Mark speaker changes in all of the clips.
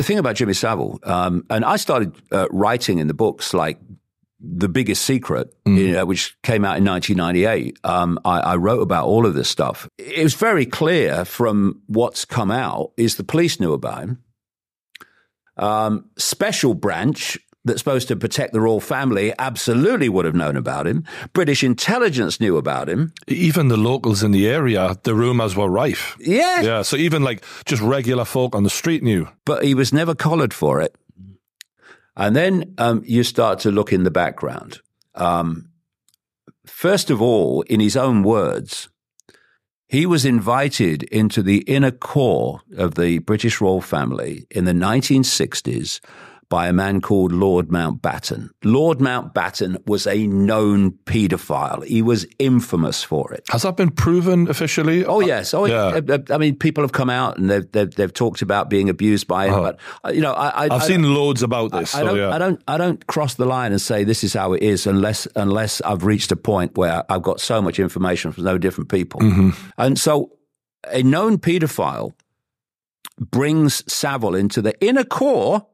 Speaker 1: the thing about Jimmy Savile, um, and I started uh, writing in the books like the biggest secret, you know, which came out in 1998. Um, I, I wrote about all of this stuff. It was very clear from what's come out is the police knew about him. Um, special branch that's supposed to protect the royal family absolutely would have known about him. British intelligence knew about him.
Speaker 2: Even the locals in the area, the rumours were rife.
Speaker 1: Yeah,
Speaker 2: Yeah, so even like just regular folk on the street knew.
Speaker 1: but he was never collared for it. And then um, you start to look in the background. Um, first of all, in his own words, he was invited into the inner core of the British royal family in the 1960s by a man called Lord Mountbatten. Lord Mountbatten was a known paedophile. He was infamous for it.
Speaker 2: Has that been proven officially?
Speaker 1: Oh yes, oh
Speaker 2: Yeah.
Speaker 1: yeah. I mean, people have come out and they've they've, they've talked about being abused by him, but uh, you know, I, I
Speaker 2: I've
Speaker 1: I
Speaker 2: seen loads about this.
Speaker 1: I
Speaker 2: so
Speaker 1: don't,
Speaker 2: yeah.
Speaker 1: I don't, I don't cross the line and say this is how it is unless, unless I've reached a point where I've got so much information from no different people.
Speaker 2: Mm-hmm.
Speaker 1: And so, a known paedophile brings Savile into the inner core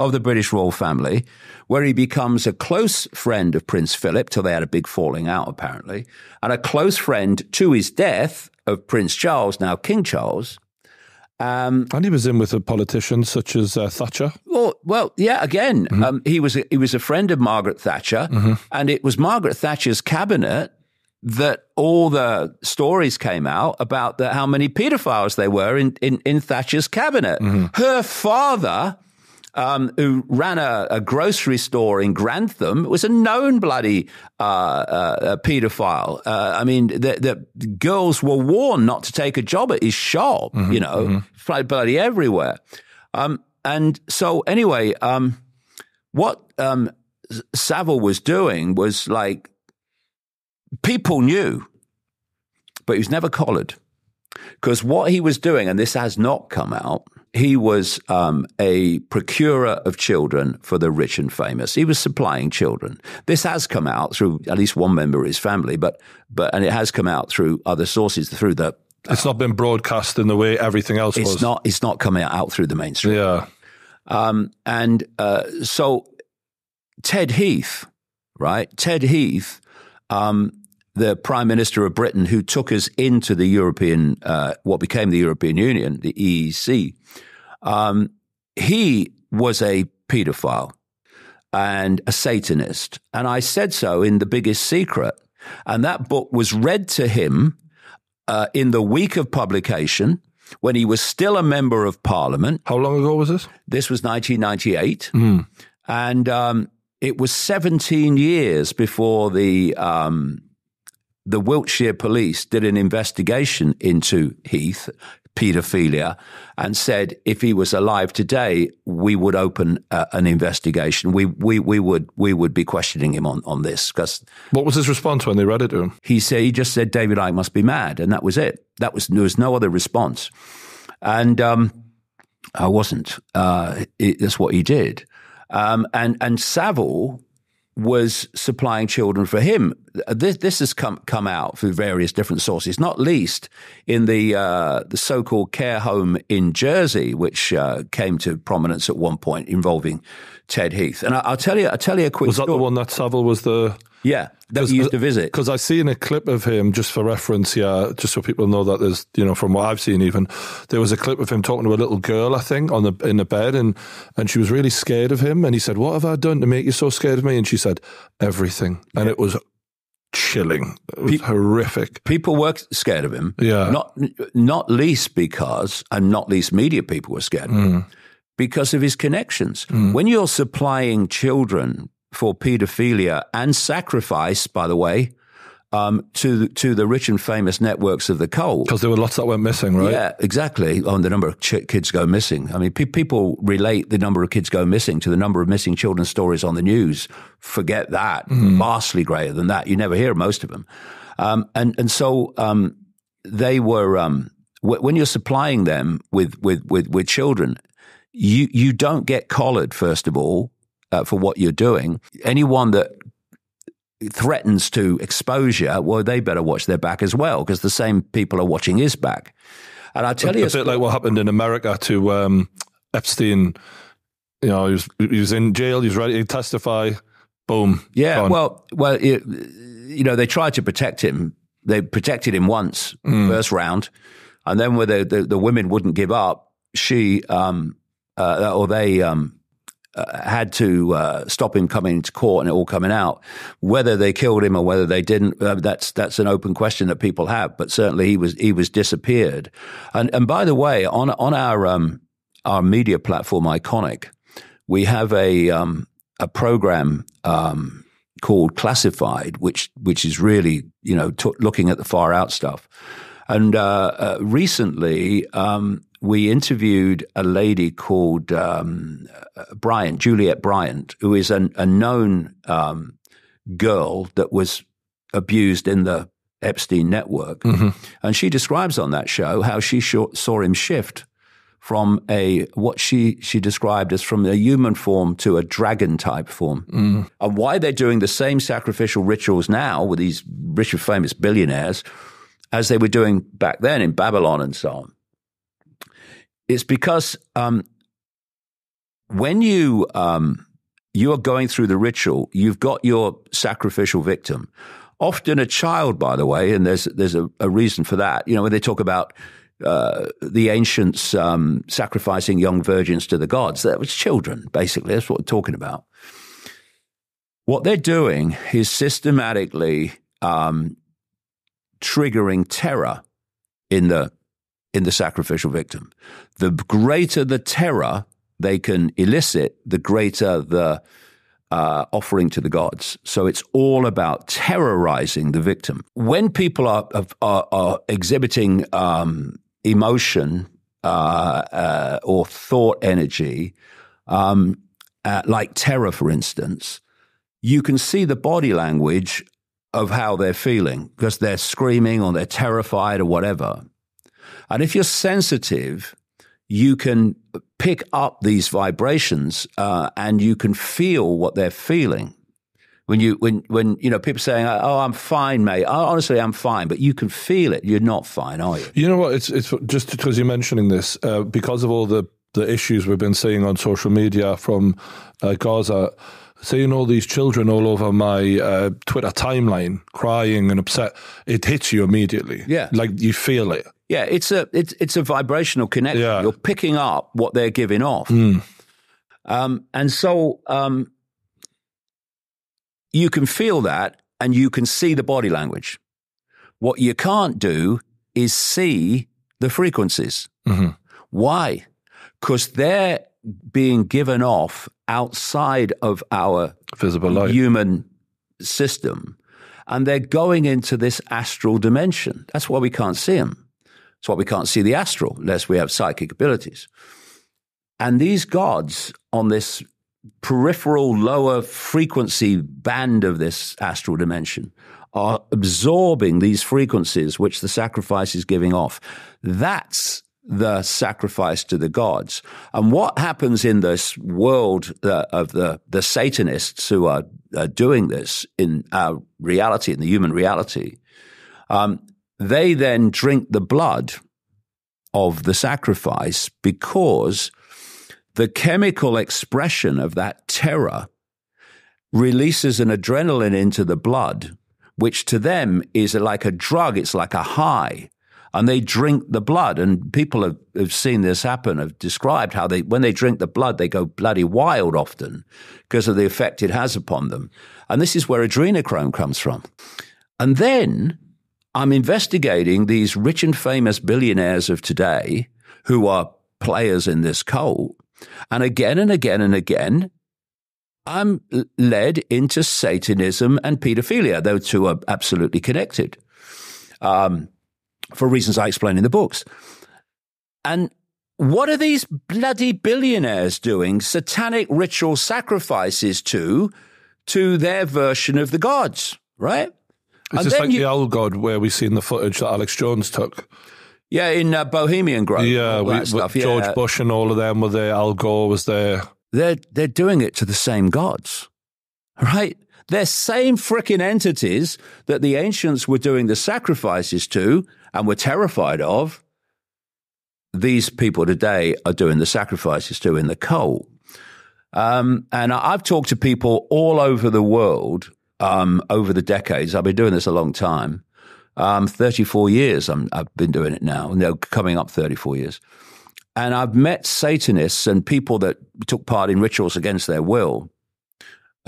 Speaker 1: of the British royal family, where he becomes a close friend of Prince Philip till they had a big falling out, apparently, and a close friend to his death of Prince Charles, now King Charles. Um,
Speaker 2: and he was in with a politician such as uh, Thatcher.
Speaker 1: well, well, yeah. Again, um, he was a, he was a friend of Margaret Thatcher, and it was Margaret Thatcher's cabinet that all the stories came out about the, how many paedophiles there were in, in, in Thatcher's cabinet. Her father, um, who ran a, a grocery store in Grantham, was a known bloody uh, uh, paedophile. Uh, I mean, the, the girls were warned not to take a job at his shop. You know, bloody- bloody everywhere. Um, and so, anyway, um, what um, Savile was doing was like people knew, but he was never collared because what he was doing, and this has not come out, he was um, a procurer of children for the rich and famous. He was supplying children. This has come out through at least one member of his family, but but and it has come out through other sources through the.
Speaker 2: It's not been broadcast in the way everything else
Speaker 1: It's
Speaker 2: was.
Speaker 1: not. It's not coming out through the mainstream.
Speaker 2: Yeah.
Speaker 1: Um, and uh, so Ted Heath, right? Ted Heath, um, the Prime Minister of Britain, who took us into the European, uh, what became the European Union, the EEC, um, he was a paedophile and a Satanist. And I said so in The Biggest Secret. And that book was read to him uh, in the week of publication when he was still a member of parliament.
Speaker 2: How long ago was this?
Speaker 1: This was 1998. And um, it was 17 years before the, um, the Wiltshire police did an investigation into Heath, paedophilia, and said if he was alive today, we would open uh, an investigation. We, we, we, would, we would be questioning him on, on this because
Speaker 2: What was his response when they read it to him?
Speaker 1: he said he just said David Icke must be mad, and that was it. That was there was no other response, and um, I wasn't. Uh, it, that's what he did, um, and and Savile was supplying children for him. This this has come come out through various different sources, not least in the uh, the so called care home in Jersey, which uh, came to prominence at one point involving Ted Heath. And I, I'll tell you, I'll tell you a quick
Speaker 2: Was that
Speaker 1: story.
Speaker 2: the one that Savile was the.
Speaker 1: Yeah, that we used to visit.
Speaker 2: Because I've seen a clip of him, just for reference, yeah, just so people know that there's, you know, from what I've seen, even there was a clip of him talking to a little girl, I think, on the in the bed, and and she was really scared of him, and he said, "What have I done to make you so scared of me?" And she said, "Everything," and it was chilling, it was horrific.
Speaker 1: people were scared of him.
Speaker 2: Yeah.
Speaker 1: Not not least because, and not least media people were scared of
Speaker 2: Mm.
Speaker 1: Because of his connections. When you're supplying children for paedophilia and sacrifice, by the way, um, to to the rich and famous networks of the cult.
Speaker 2: Because there were lots that went missing, right?
Speaker 1: Yeah, exactly. On the number of ch- kids go missing. I mean, pe- people relate the number of kids go missing to the number of missing children stories on the news. Forget that. Vastly greater than that. You never hear most of them. Um, and and so um, they were um, w- when you're supplying them with with with, with children, you you don't get collared first of all uh, for what you're doing. Anyone that threatens to exposure, well, they better watch their back as well because the same people are watching his back. And I tell you
Speaker 2: a
Speaker 1: you,
Speaker 2: bit like what happened in America to um, Epstein, you know, he was he was in jail. He was ready to testify. Boom.
Speaker 1: Yeah.
Speaker 2: gone.
Speaker 1: Well, well, it, you know, they tried to protect him. They protected him once,
Speaker 2: Mm.
Speaker 1: first round, and then when the, the the women wouldn't give up, she um uh, or they um. Uh, had to uh, stop him coming to court and it all coming out. Whether they killed him or whether they didn't, uh, that's that's an open question that people have. But certainly he was he was disappeared. And and by the way, on on our um, our media platform, Ickonic, we have a um, a program um, called Classified, which which is really you know t- looking at the far out stuff. And uh, uh, recently, um, we interviewed a lady called um, Bryant, Juliet Bryant, who is an, a known um, girl that was abused in the Epstein network. And she describes on that show how she sho- saw him shift from a what she she described as from a human form to a dragon type form. And why they're doing the same sacrificial rituals now with these rich and famous billionaires as they were doing back then in Babylon and so on. It's because um, when you um, you are going through the ritual, you've got your sacrificial victim. Often a child, by the way, and there's there's a, a reason for that. You know, when they talk about uh, the ancients um, sacrificing young virgins to the gods, that was children, basically. That's what we're talking about. What they're doing is systematically um, triggering terror in the in the sacrificial victim. The greater the terror they can elicit, the greater the uh, offering to the gods. So it's all about terrorizing the victim. When people are are, are exhibiting um, emotion uh, uh, or thought energy, um, uh, like terror, for instance, you can see the body language of how they're feeling because they're screaming or they're terrified or whatever. And if you're sensitive, you can pick up these vibrations uh, and you can feel what they're feeling. When you when when you know people saying, "Oh, I'm fine, mate." Oh, honestly, I'm fine, but you can feel it. You're not fine, are you?
Speaker 2: You know what? It's it's just because you're mentioning this uh, because of all the the issues we've been seeing on social media from uh, Gaza. Seeing all these children all over my uh, Twitter timeline crying and upset, it hits you immediately.
Speaker 1: Yeah.
Speaker 2: like you feel it.
Speaker 1: Yeah, it's a it's it's a vibrational connection.
Speaker 2: Yeah.
Speaker 1: You're picking up what they're giving off, um, and so um, you can feel that, and you can see the body language. What you can't do is see the frequencies. Why? Because they're being given off outside of our
Speaker 2: Visible light.
Speaker 1: human system, and they're going into this astral dimension. That's why we can't see them. That's why we can't see the astral unless we have psychic abilities. And these gods on this peripheral lower frequency band of this astral dimension are absorbing these frequencies which the sacrifice is giving off. That's the sacrifice to the gods. And what happens in this world uh, of the, the Satanists who are uh, doing this in our reality, in the human reality, um, they then drink the blood of the sacrifice because the chemical expression of that terror releases an adrenaline into the blood, which to them is like a drug, it's like a high. And they drink the blood. And people have, have seen this happen, have described how they, when they drink the blood, they go bloody wild often because of the effect it has upon them. And this is where adrenochrome comes from. And then I'm investigating these rich and famous billionaires of today who are players in this cult. And again and again and again, I'm led into Satanism and pedophilia. Those two are absolutely connected um, for reasons I explain in the books. And what are these bloody billionaires doing satanic ritual sacrifices to to their version of the gods, right?
Speaker 2: It's just like
Speaker 1: you-
Speaker 2: the old god where we seen the footage that Alex Jones took.
Speaker 1: Yeah, in uh, Bohemian Grove.
Speaker 2: Yeah, we,
Speaker 1: stuff. Yeah.
Speaker 2: George Bush and all of them were there. Al Gore was there.
Speaker 1: they're they're doing it to the same gods, right? They're same frickin' entities that the ancients were doing the sacrifices to and were terrified of. these people today are doing the sacrifices to in the cult. Um, and I've talked to people all over the world um, over the decades. I've been doing this a long time. Um, 34 years i have been doing it now, and they're coming up 34 years. And I've met Satanists and people that took part in rituals against their will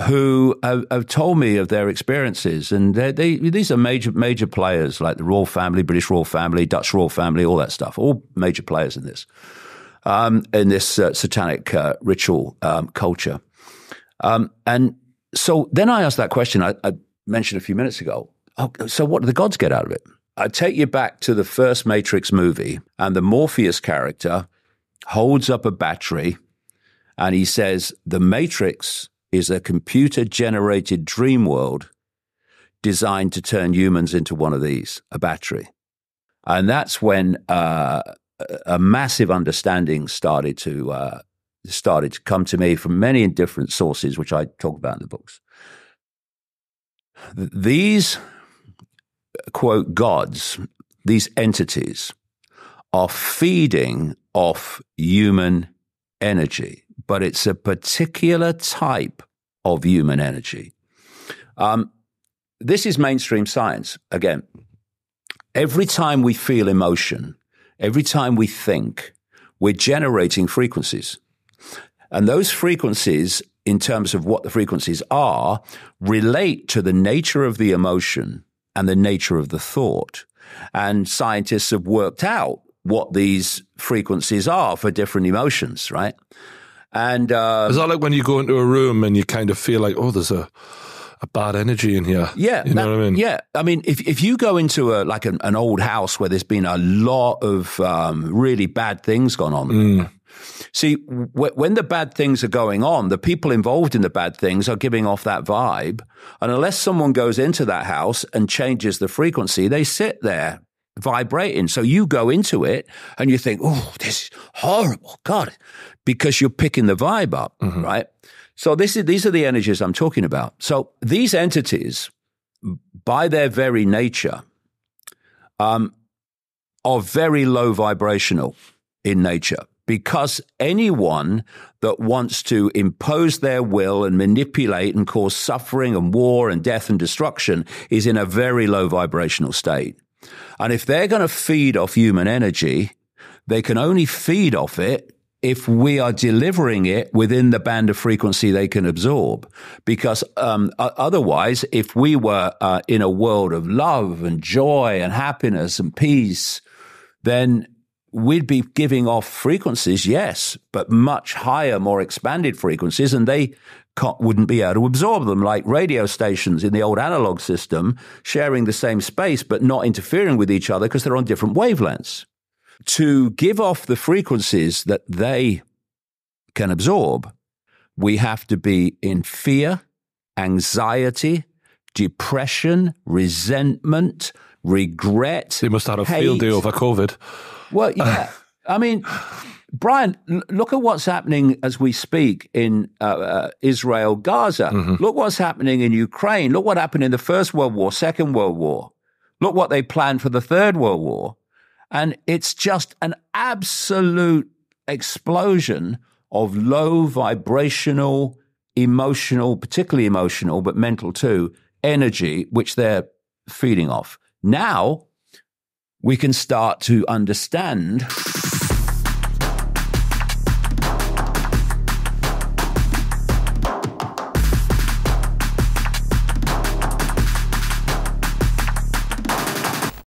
Speaker 1: who have, have told me of their experiences. And they, these are major, major players like the royal family, British royal family, Dutch royal family, all that stuff, all major players in this, um, in this uh, satanic uh, ritual um, culture. Um, and so then I asked that question I, I mentioned a few minutes ago. Oh, so what do the gods get out of it? I take you back to the first Matrix movie, and the Morpheus character holds up a battery and he says, The Matrix is a computer generated dream world designed to turn humans into one of these, a battery. And that's when uh, a massive understanding started to uh, started to come to me from many different sources, which I talk about in the books. These quote gods, these entities, are feeding off human energy, but it's a particular type of human energy. Um, this is mainstream science. Again, every time we feel emotion, every time we think, we're generating frequencies. And those frequencies, in terms of what the frequencies are, relate to the nature of the emotion and the nature of the thought. And scientists have worked out what these frequencies are for different emotions, right? And uh,
Speaker 2: is that like when you go into a room and you kind of feel like, oh, there's a a bad energy in here?
Speaker 1: Yeah,
Speaker 2: you know that, what I mean.
Speaker 1: Yeah, I mean, if if you go into a like an, an old house where there's been a lot of um, really bad things gone on. Mm. See, w- when the bad things are going on, the people involved in the bad things are giving off that vibe. And unless someone goes into that house and changes the frequency, they sit there vibrating. So you go into it and you think, oh, this is horrible. God, because you're picking the vibe up, mm-hmm. right? So this is, these are the energies I'm talking about. So these entities, by their very nature, um, are very low vibrational in nature because anyone that wants to impose their will and manipulate and cause suffering and war and death and destruction is in a very low vibrational state. And if they're going to feed off human energy, they can only feed off it if we are delivering it within the band of frequency they can absorb. Because um, otherwise, if we were uh, in a world of love and joy and happiness and peace, then we'd be giving off frequencies, yes, but much higher, more expanded frequencies, and they wouldn't be able to absorb them, like radio stations in the old analog system, sharing the same space but not interfering with each other because they're on different wavelengths. To give off the frequencies that they can absorb, we have to be in fear, anxiety, depression, resentment, regret.
Speaker 2: They must have had a field day over COVID.
Speaker 1: Well, yeah. I mean, Brian, look at what's happening as we speak in uh, uh, Israel, Gaza. Mm-hmm. Look what's happening in Ukraine. Look what happened in the First World War, Second World War. Look what they planned for the Third World War. And it's just an absolute explosion of low vibrational, emotional, particularly emotional, but mental too, energy, which they're feeding off. Now we can start to understand